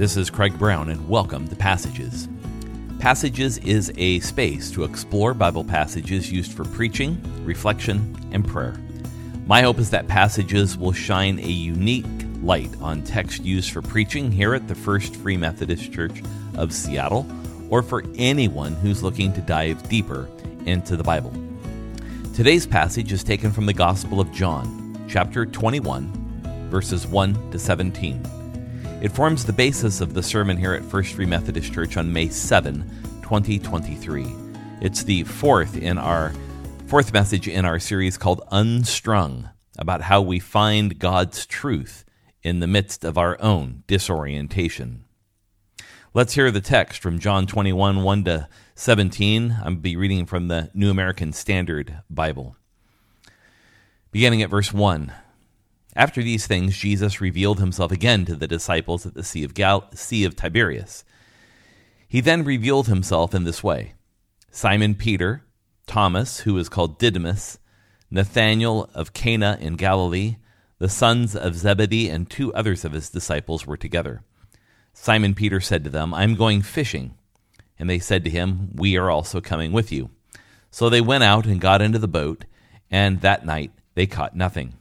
This is Craig Brown, and welcome to Passages. Passages is a space to explore Bible passages used for preaching, reflection, and prayer. My hope is that Passages will shine a unique light on text used for preaching here at the First Free Methodist Church of Seattle, or for anyone who's looking to dive deeper into the Bible. Today's passage is taken from the Gospel of John, chapter 21, verses 1 to 17. It forms the basis of the sermon here at First Free Methodist Church on May 7, 2023. It's the fourth in our fourth message in our series called Unstrung, about how we find God's truth in the midst of our own disorientation. Let's hear the text from John 21, 1 to 17. I'm be reading from the New American Standard Bible. Beginning at verse 1. After these things, Jesus revealed himself again to the disciples at the Sea of, Gal- sea of Tiberias. He then revealed himself in this way Simon Peter, Thomas, who is called Didymus, Nathanael of Cana in Galilee, the sons of Zebedee, and two others of his disciples were together. Simon Peter said to them, I am going fishing. And they said to him, We are also coming with you. So they went out and got into the boat, and that night they caught nothing.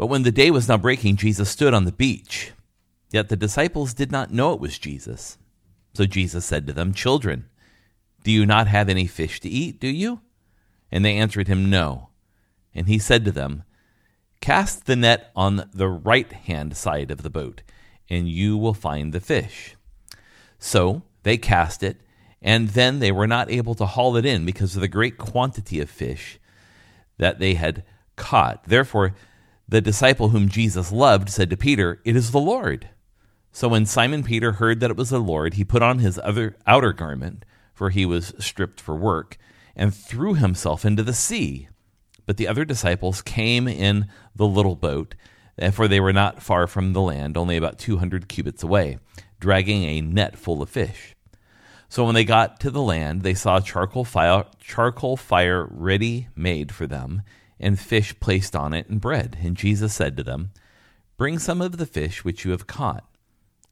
But when the day was now breaking, Jesus stood on the beach. Yet the disciples did not know it was Jesus. So Jesus said to them, Children, do you not have any fish to eat, do you? And they answered him, No. And he said to them, Cast the net on the right hand side of the boat, and you will find the fish. So they cast it, and then they were not able to haul it in because of the great quantity of fish that they had caught. Therefore, the disciple whom Jesus loved said to Peter, It is the Lord. So when Simon Peter heard that it was the Lord, he put on his other outer garment, for he was stripped for work, and threw himself into the sea. But the other disciples came in the little boat, eh, for they were not far from the land, only about two hundred cubits away, dragging a net full of fish. So when they got to the land, they saw charcoal fire, charcoal fire ready made for them, and fish placed on it and bread. And Jesus said to them, Bring some of the fish which you have caught.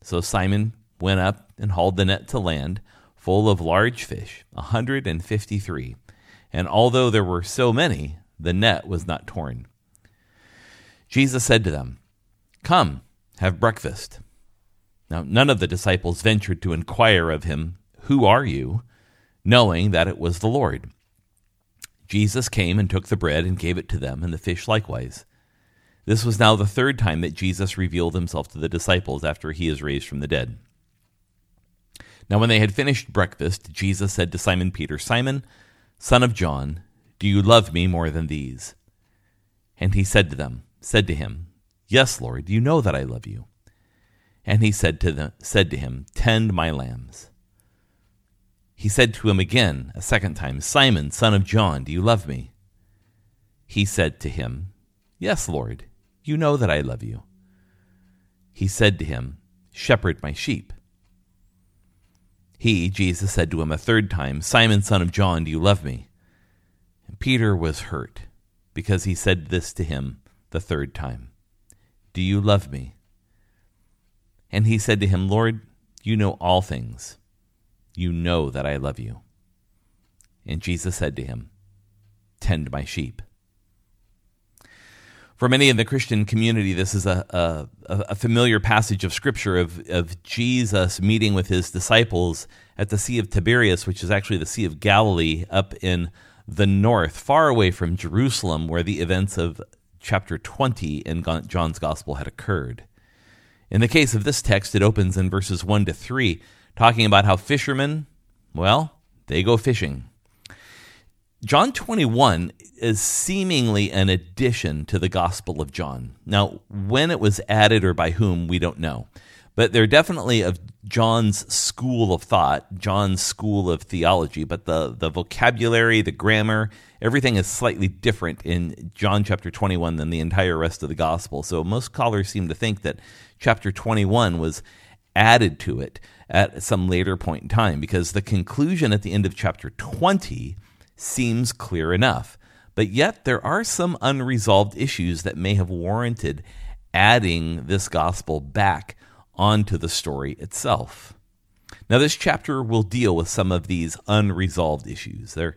So Simon went up and hauled the net to land, full of large fish, a hundred and fifty three. And although there were so many, the net was not torn. Jesus said to them, Come, have breakfast. Now none of the disciples ventured to inquire of him, Who are you? knowing that it was the Lord. Jesus came and took the bread and gave it to them, and the fish likewise. This was now the third time that Jesus revealed himself to the disciples after he is raised from the dead. Now, when they had finished breakfast, Jesus said to Simon Peter, Simon, son of John, do you love me more than these? And he said to them, said to him, Yes, Lord, you know that I love you. And he said to them, said to him, Tend my lambs. He said to him again a second time, Simon, son of John, do you love me? He said to him, Yes, Lord, you know that I love you. He said to him, Shepherd my sheep. He, Jesus, said to him a third time, Simon, son of John, do you love me? And Peter was hurt because he said this to him the third time Do you love me? And he said to him, Lord, you know all things you know that I love you. And Jesus said to him, Tend my sheep. For many in the Christian community, this is a, a, a, familiar passage of Scripture of, of Jesus meeting with his disciples at the Sea of Tiberias, which is actually the Sea of Galilee up in the north, far away from Jerusalem, where the events of chapter 20 in John's Gospel had occurred. In the case of this text, it opens in verses 1 to 3 talking about how fishermen, well, they go fishing. John 21 is seemingly an addition to the Gospel of John. Now, when it was added or by whom, we don't know. But they're definitely of John's school of thought, John's school of theology. But the, the vocabulary, the grammar, everything is slightly different in John chapter 21 than the entire rest of the Gospel. So most scholars seem to think that chapter 21 was added to it at some later point in time because the conclusion at the end of chapter 20 seems clear enough. But yet, there are some unresolved issues that may have warranted adding this gospel back onto the story itself. Now, this chapter will deal with some of these unresolved issues. There,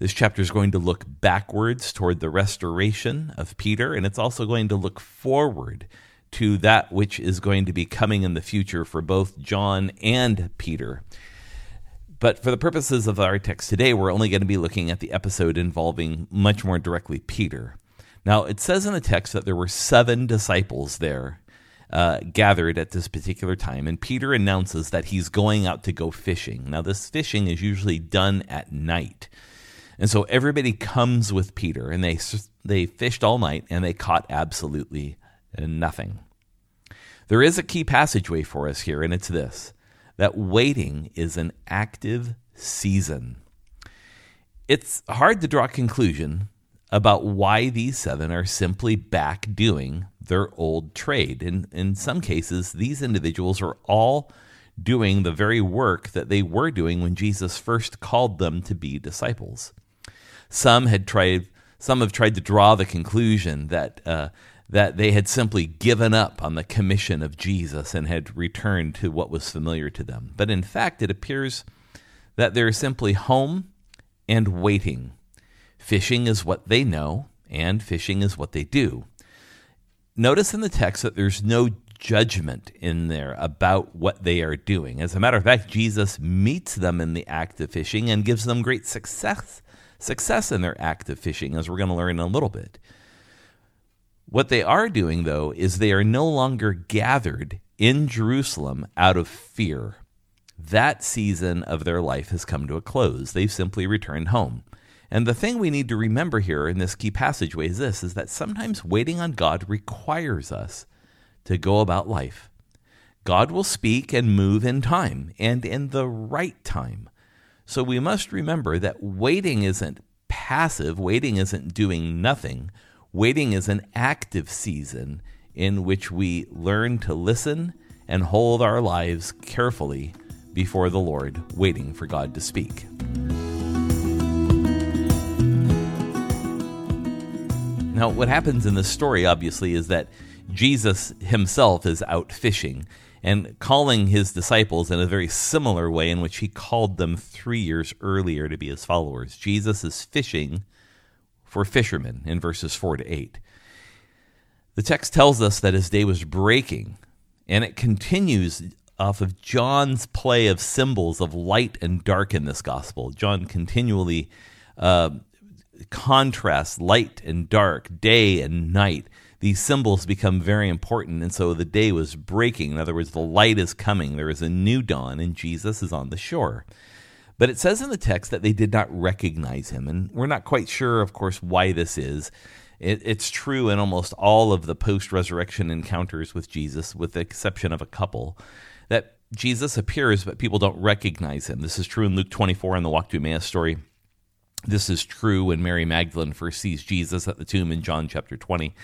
this chapter is going to look backwards toward the restoration of Peter, and it's also going to look forward to that which is going to be coming in the future for both John and Peter. But for the purposes of our text today, we're only going to be looking at the episode involving much more directly Peter. Now, it says in the text that there were seven disciples there uh, gathered at this particular time, and Peter announces that he's going out to go fishing. Now, this fishing is usually done at night. And so everybody comes with Peter, and they, they fished all night and they caught absolutely nothing. There is a key passageway for us here, and it's this that waiting is an active season. It's hard to draw a conclusion about why these seven are simply back doing their old trade. And in some cases, these individuals are all doing the very work that they were doing when Jesus first called them to be disciples. Some had tried, some have tried to draw the conclusion that uh, that they had simply given up on the commission of Jesus and had returned to what was familiar to them. But in fact, it appears that they're simply home and waiting. Fishing is what they know, and fishing is what they do. Notice in the text that there's no judgment in there about what they are doing. As a matter of fact, Jesus meets them in the act of fishing and gives them great success success in their act of fishing, as we're going to learn in a little bit. What they are doing, though, is they are no longer gathered in Jerusalem out of fear. That season of their life has come to a close. They've simply returned home. And the thing we need to remember here in this key passageway is this is that sometimes waiting on God requires us to go about life. God will speak and move in time and in the right time. So we must remember that waiting isn't passive, waiting isn't doing nothing. Waiting is an active season in which we learn to listen and hold our lives carefully before the Lord, waiting for God to speak. Now, what happens in this story, obviously, is that Jesus himself is out fishing and calling his disciples in a very similar way in which he called them three years earlier to be his followers. Jesus is fishing for fishermen in verses 4 to 8. The text tells us that his day was breaking, and it continues off of John's play of symbols of light and dark in this gospel. John continually uh, contrasts light and dark, day and night. These symbols become very important, and so the day was breaking. In other words, the light is coming. There is a new dawn, and Jesus is on the shore. But it says in the text that they did not recognize him. And we're not quite sure, of course, why this is. It, it's true in almost all of the post resurrection encounters with Jesus, with the exception of a couple, that Jesus appears, but people don't recognize him. This is true in Luke 24 in the Walk to Emmaus story. This is true when Mary Magdalene first sees Jesus at the tomb in John chapter 20.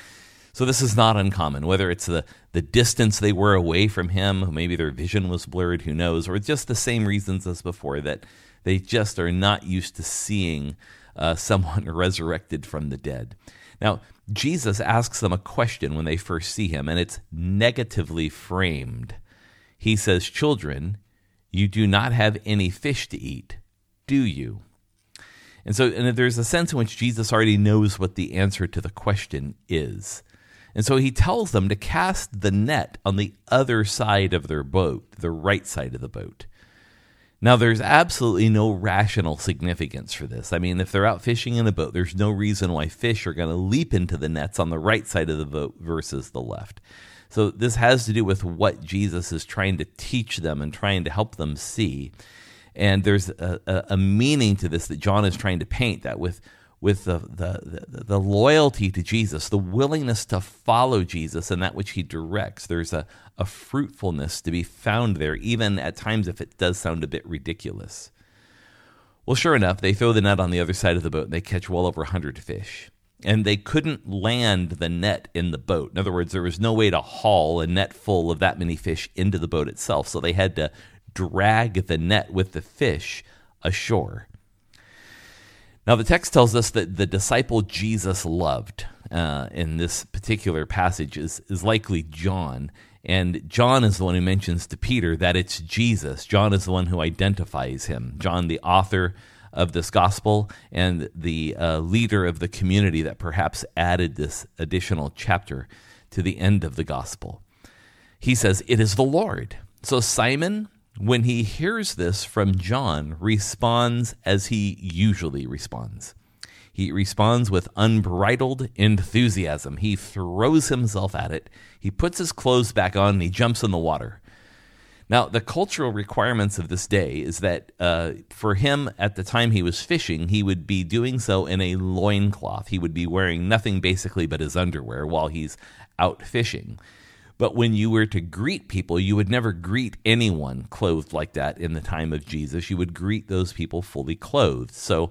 So this is not uncommon, whether it's the, the distance they were away from him, maybe their vision was blurred, who knows, or just the same reasons as before that they just are not used to seeing uh, someone resurrected from the dead. Now, Jesus asks them a question when they first see him, and it's negatively framed. He says, Children, you do not have any fish to eat, do you? And so and there's a sense in which Jesus already knows what the answer to the question is. And so he tells them to cast the net on the other side of their boat, the right side of the boat. Now, there's absolutely no rational significance for this. I mean, if they're out fishing in a boat, there's no reason why fish are going to leap into the nets on the right side of the boat versus the left. So, this has to do with what Jesus is trying to teach them and trying to help them see. And there's a, a, a meaning to this that John is trying to paint that with with the, the, the, the, loyalty to Jesus, the willingness to follow Jesus and that which he directs. There's a, a fruitfulness to be found there, even at times if it does sound a bit ridiculous. Well, sure enough, they throw the net on the other side of the boat and they catch well over 100 fish. And they couldn't land the net in the boat. In other words, there was no way to haul a net full of that many fish into the boat itself. So they had to drag the net with the fish ashore. Now, the text tells us that the disciple Jesus loved uh, in this particular passage is, is likely John. And John is the one who mentions to Peter that it's Jesus. John is the one who identifies him. John, the author of this gospel and the uh, leader of the community that perhaps added this additional chapter to the end of the gospel. He says, It is the Lord. So Simon, when he hears this from John, responds as he usually responds. He responds with unbridled enthusiasm. He throws himself at it. He puts his clothes back on and he jumps in the water. Now, the cultural requirements of this day is that uh, for him at the time he was fishing, he would be doing so in a loincloth. He would be wearing nothing basically but his underwear while he's out fishing. But when you were to greet people, you would never greet anyone clothed like that in the time of Jesus. You would greet those people fully clothed. So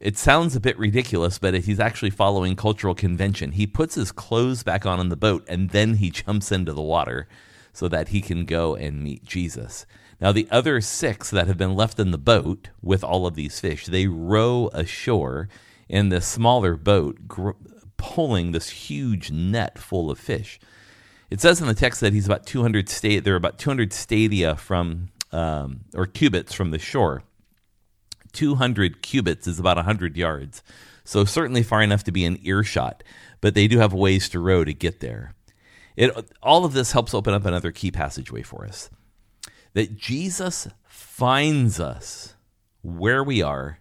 it sounds a bit ridiculous, but he's actually following cultural convention. He puts his clothes back on in the boat and then he jumps into the water so that he can go and meet Jesus. Now, the other six that have been left in the boat with all of these fish, they row ashore in this smaller boat, gr- pulling this huge net full of fish. It says in the text that he's about 200 sta- they're about 200 stadia from um, or cubits from the shore. 200 cubits is about 100 yards. So certainly far enough to be in earshot, but they do have ways to row to get there. It, all of this helps open up another key passageway for us that Jesus finds us where we are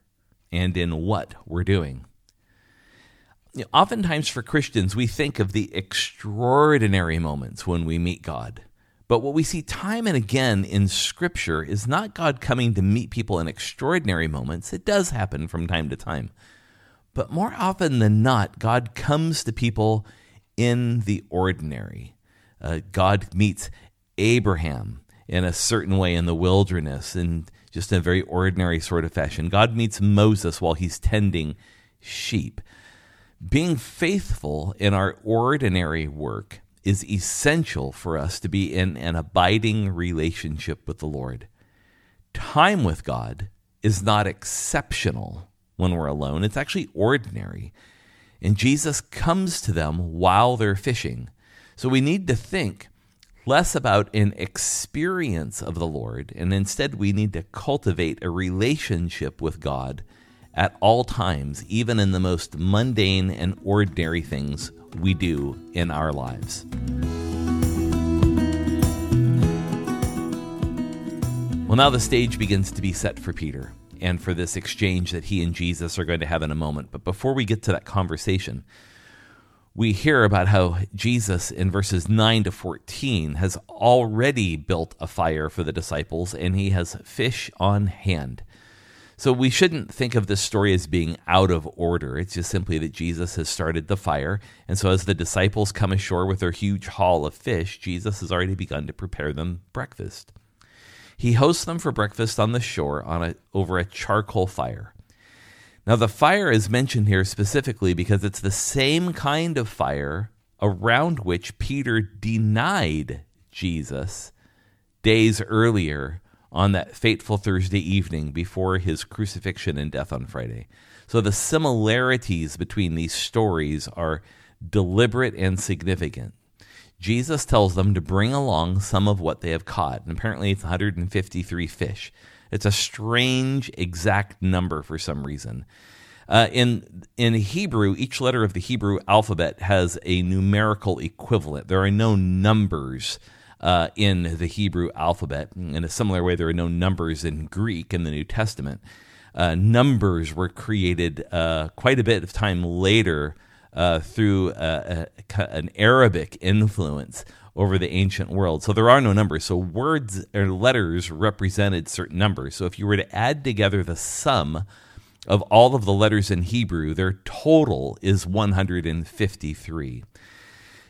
and in what we're doing. You know, oftentimes for Christians, we think of the extraordinary moments when we meet God. But what we see time and again in Scripture is not God coming to meet people in extraordinary moments. It does happen from time to time. But more often than not, God comes to people in the ordinary. Uh, God meets Abraham in a certain way in the wilderness, in just a very ordinary sort of fashion. God meets Moses while he's tending sheep. Being faithful in our ordinary work is essential for us to be in an abiding relationship with the Lord. Time with God is not exceptional when we're alone, it's actually ordinary. And Jesus comes to them while they're fishing. So we need to think less about an experience of the Lord, and instead we need to cultivate a relationship with God at all times, even in the most mundane and ordinary things we do in our lives. Well, now the stage begins to be set for Peter and for this exchange that he and Jesus are going to have in a moment. But before we get to that conversation, we hear about how Jesus in verses 9 to 14 has already built a fire for the disciples and he has fish on hand. So we shouldn't think of this story as being out of order. It's just simply that Jesus has started the fire. And so as the disciples come ashore with their huge haul of fish, Jesus has already begun to prepare them breakfast. He hosts them for breakfast on the shore on a, over a charcoal fire. Now, the fire is mentioned here specifically because it's the same kind of fire around which Peter denied Jesus days earlier on that fateful Thursday evening before his crucifixion and death on Friday. So the similarities between these stories are deliberate and significant. Jesus tells them to bring along some of what they have caught, and apparently it's 153 fish. It's a strange exact number for some reason. Uh, in in Hebrew, each letter of the Hebrew alphabet has a numerical equivalent. There are no numbers uh, in the Hebrew alphabet. In a similar way, there are no numbers in Greek in the New Testament. Uh, numbers were created uh, quite a bit of time later uh, through uh, a, an Arabic influence over the ancient world. So there are no numbers. So words or letters represented certain numbers. So if you were to add together the sum of all of the letters in Hebrew, their total is 153.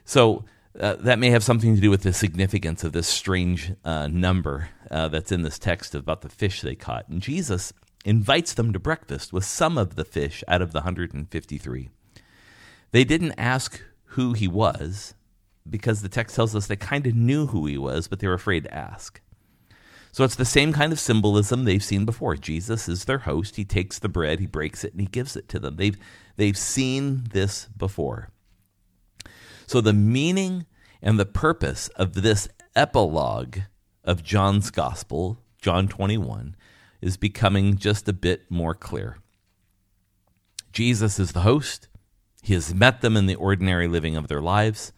So uh, that may have something to do with the significance of this strange uh, number uh, that's in this text about the fish they caught. And Jesus invites them to breakfast with some of the fish out of the 153. They didn't ask who he was because the text tells us they kind of knew who he was, but they were afraid to ask. So it's the same kind of symbolism they've seen before. Jesus is their host. He takes the bread, he breaks it, and he gives it to them. They've, they've seen this before. So the meaning And the purpose of this epilogue of John's Gospel, John 21, is becoming just a bit more clear. Jesus is the host. He has met them in the ordinary living of their lives.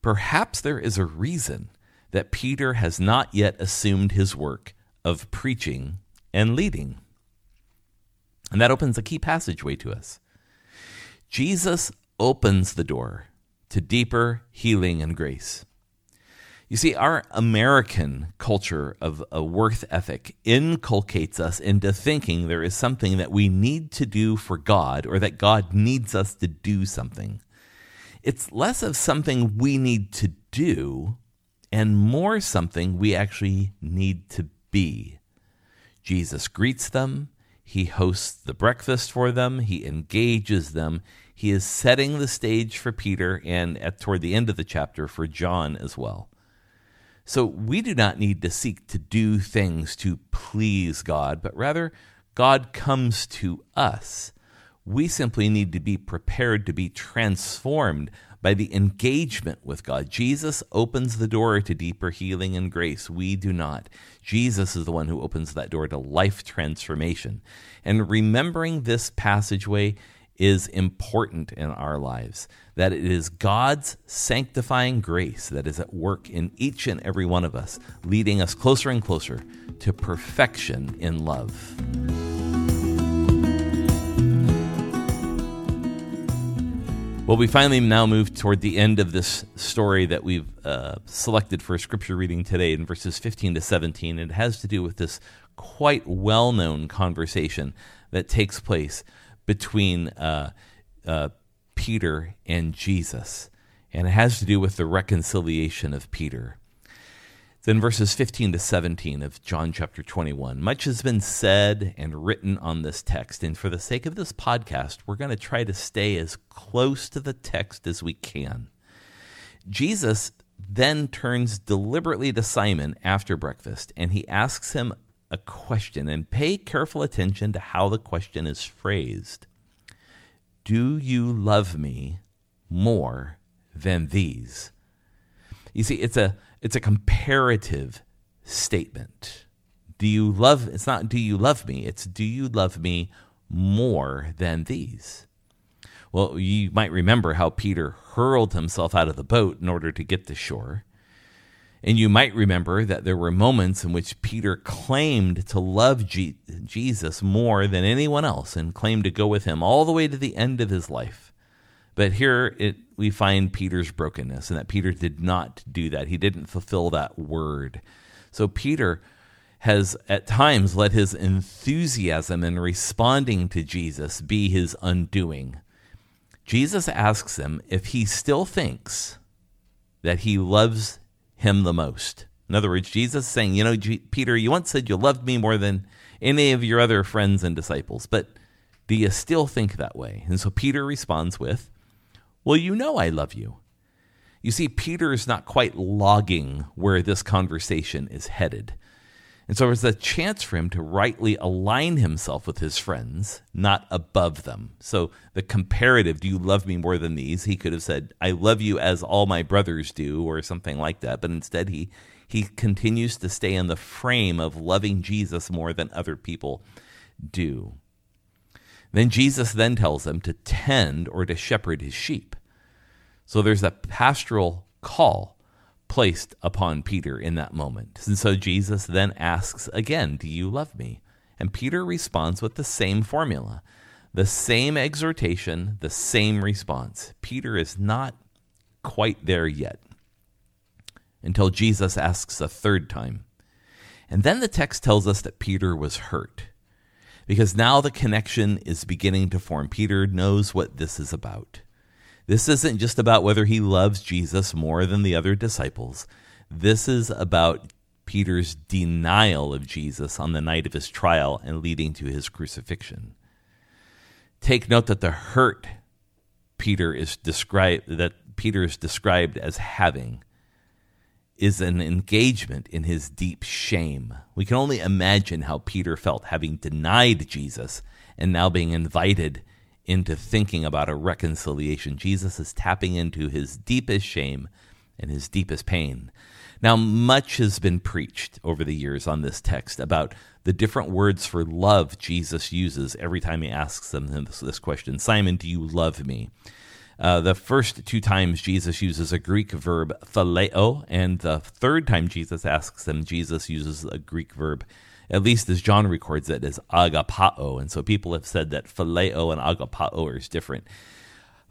Perhaps there is a reason that Peter has not yet assumed his work of preaching and leading. And that opens a key passageway to us. Jesus opens the door to deeper healing and grace. You see, our American culture of a worth ethic inculcates us into thinking there is something that we need to do for God or that God needs us to do something. It's less of something we need to do and more something we actually need to be. Jesus greets them, he hosts the breakfast for them, he engages them, he is setting the stage for Peter and at toward the end of the chapter for John as well. So we do not need to seek to do things to please God, but rather God comes to us. We simply need to be prepared to be transformed by the engagement with God. Jesus opens the door to deeper healing and grace. We do not. Jesus is the one who opens that door to life transformation. And remembering this passageway is important in our lives. That it is God's sanctifying grace that is at work in each and every one of us, leading us closer and closer to perfection in love. Well, we finally now move toward the end of this story that we've uh, selected for scripture reading today in verses 15 to 17. It has to do with this quite well known conversation that takes place between uh, uh, Peter and Jesus, and it has to do with the reconciliation of Peter. Then verses 15 to 17 of John chapter 21. Much has been said and written on this text, and for the sake of this podcast, we're going to try to stay as close to the text as we can. Jesus then turns deliberately to Simon after breakfast, and he asks him a question, and pay careful attention to how the question is phrased Do you love me more than these? You see, it's a it's a comparative statement. Do you love it's not do you love me, it's do you love me more than these? Well, you might remember how Peter hurled himself out of the boat in order to get to shore. And you might remember that there were moments in which Peter claimed to love Jesus more than anyone else and claimed to go with him all the way to the end of his life. But here it, we find Peter's brokenness and that Peter did not do that. He didn't fulfill that word. So Peter has at times let his enthusiasm in responding to Jesus be his undoing. Jesus asks him if he still thinks that he loves him the most. In other words, Jesus saying, You know, G- Peter, you once said you loved me more than any of your other friends and disciples, but do you still think that way? And so Peter responds with, Well, you know I love you. You see, Peter is not quite logging where this conversation is headed. And so there's a chance for him to rightly align himself with his friends, not above them. So the comparative, do you love me more than these? He could have said, I love you as all my brothers do, or something like that. But instead, he, he continues to stay in the frame of loving Jesus more than other people do. Then Jesus then tells them to tend or to shepherd his sheep. So there's a pastoral call placed upon Peter in that moment. And so Jesus then asks again, Do you love me? And Peter responds with the same formula, the same exhortation, the same response. Peter is not quite there yet until Jesus asks a third time. And then the text tells us that Peter was hurt because now the connection is beginning to form. Peter knows what this is about. This isn't just about whether he loves Jesus more than the other disciples. This is about Peter's denial of Jesus on the night of his trial and leading to his crucifixion. Take note that the hurt Peter is described that Peter is described as having is an engagement in his deep shame. We can only imagine how Peter felt having denied Jesus and now being invited into thinking about a reconciliation. Jesus is tapping into his deepest shame and his deepest pain. Now, much has been preached over the years on this text about the different words for love Jesus uses every time he asks them this, this question Simon, do you love me? Uh, the first two times Jesus uses a Greek verb phileo, and the third time Jesus asks them, Jesus uses a Greek verb, at least as John records it, as agapao. And so people have said that phileo and agapao are different.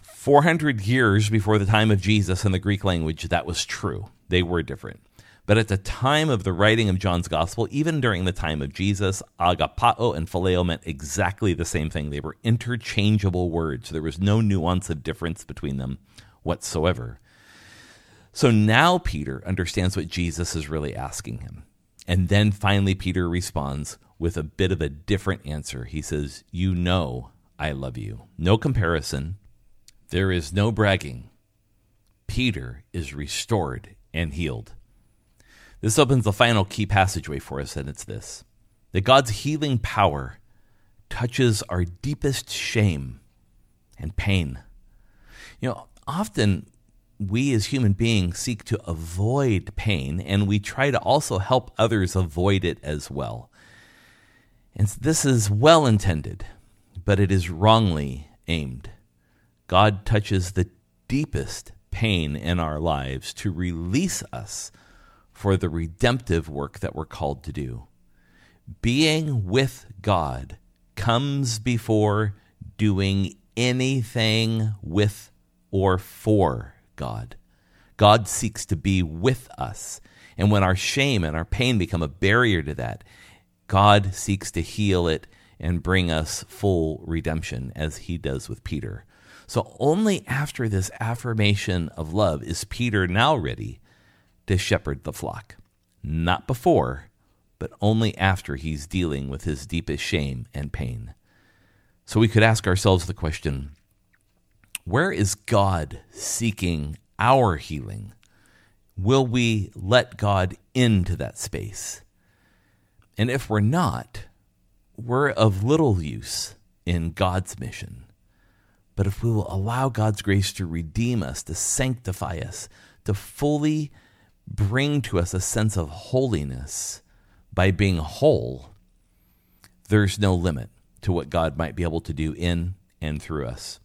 400 years before the time of Jesus in the Greek language, that was true. They were different. But at the time of the writing of John's gospel, even during the time of Jesus, agapao and phileo meant exactly the same thing. They were interchangeable words. There was no nuance of difference between them whatsoever. So now Peter understands what Jesus is really asking him. And then finally, Peter responds with a bit of a different answer. He says, You know I love you. No comparison. There is no bragging. Peter is restored and healed. This opens the final key passageway for us, and it's this that God's healing power touches our deepest shame and pain. You know, often we as human beings seek to avoid pain, and we try to also help others avoid it as well. And this is well intended, but it is wrongly aimed. God touches the deepest pain in our lives to release us for the redemptive work that we're called to do. Being with God comes before doing anything with or for God. God seeks to be with us. And when our shame and our pain become a barrier to that, God seeks to heal it and bring us full redemption, as he does with Peter. So, only after this affirmation of love is Peter now ready to shepherd the flock. Not before, but only after he's dealing with his deepest shame and pain. So we could ask ourselves the question where is God seeking our healing? Will we let God into that space? And if we're not, we're of little use in God's mission. But if we will allow God's grace to redeem us, to sanctify us, to fully bring to us a sense of holiness by being whole, there's no limit to what God might be able to do in and through us.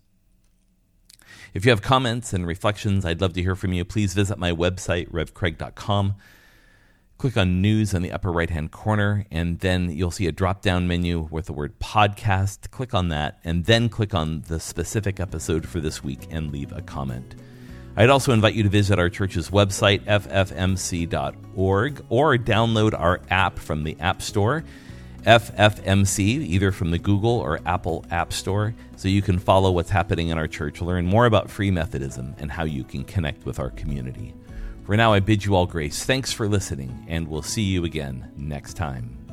If you have comments and reflections, I'd love to hear from you. Please visit my website, revcraig.com. Click on News in the upper right hand corner, and then you'll see a drop down menu with the word podcast. Click on that, and then click on the specific episode for this week and leave a comment. I'd also invite you to visit our church's website, ffmc.org, or download our app from the App Store, FFMC, either from the Google or Apple App Store, so you can follow what's happening in our church, learn more about Free Methodism, and how you can connect with our community. For now, I bid you all grace. Thanks for listening, and we'll see you again next time.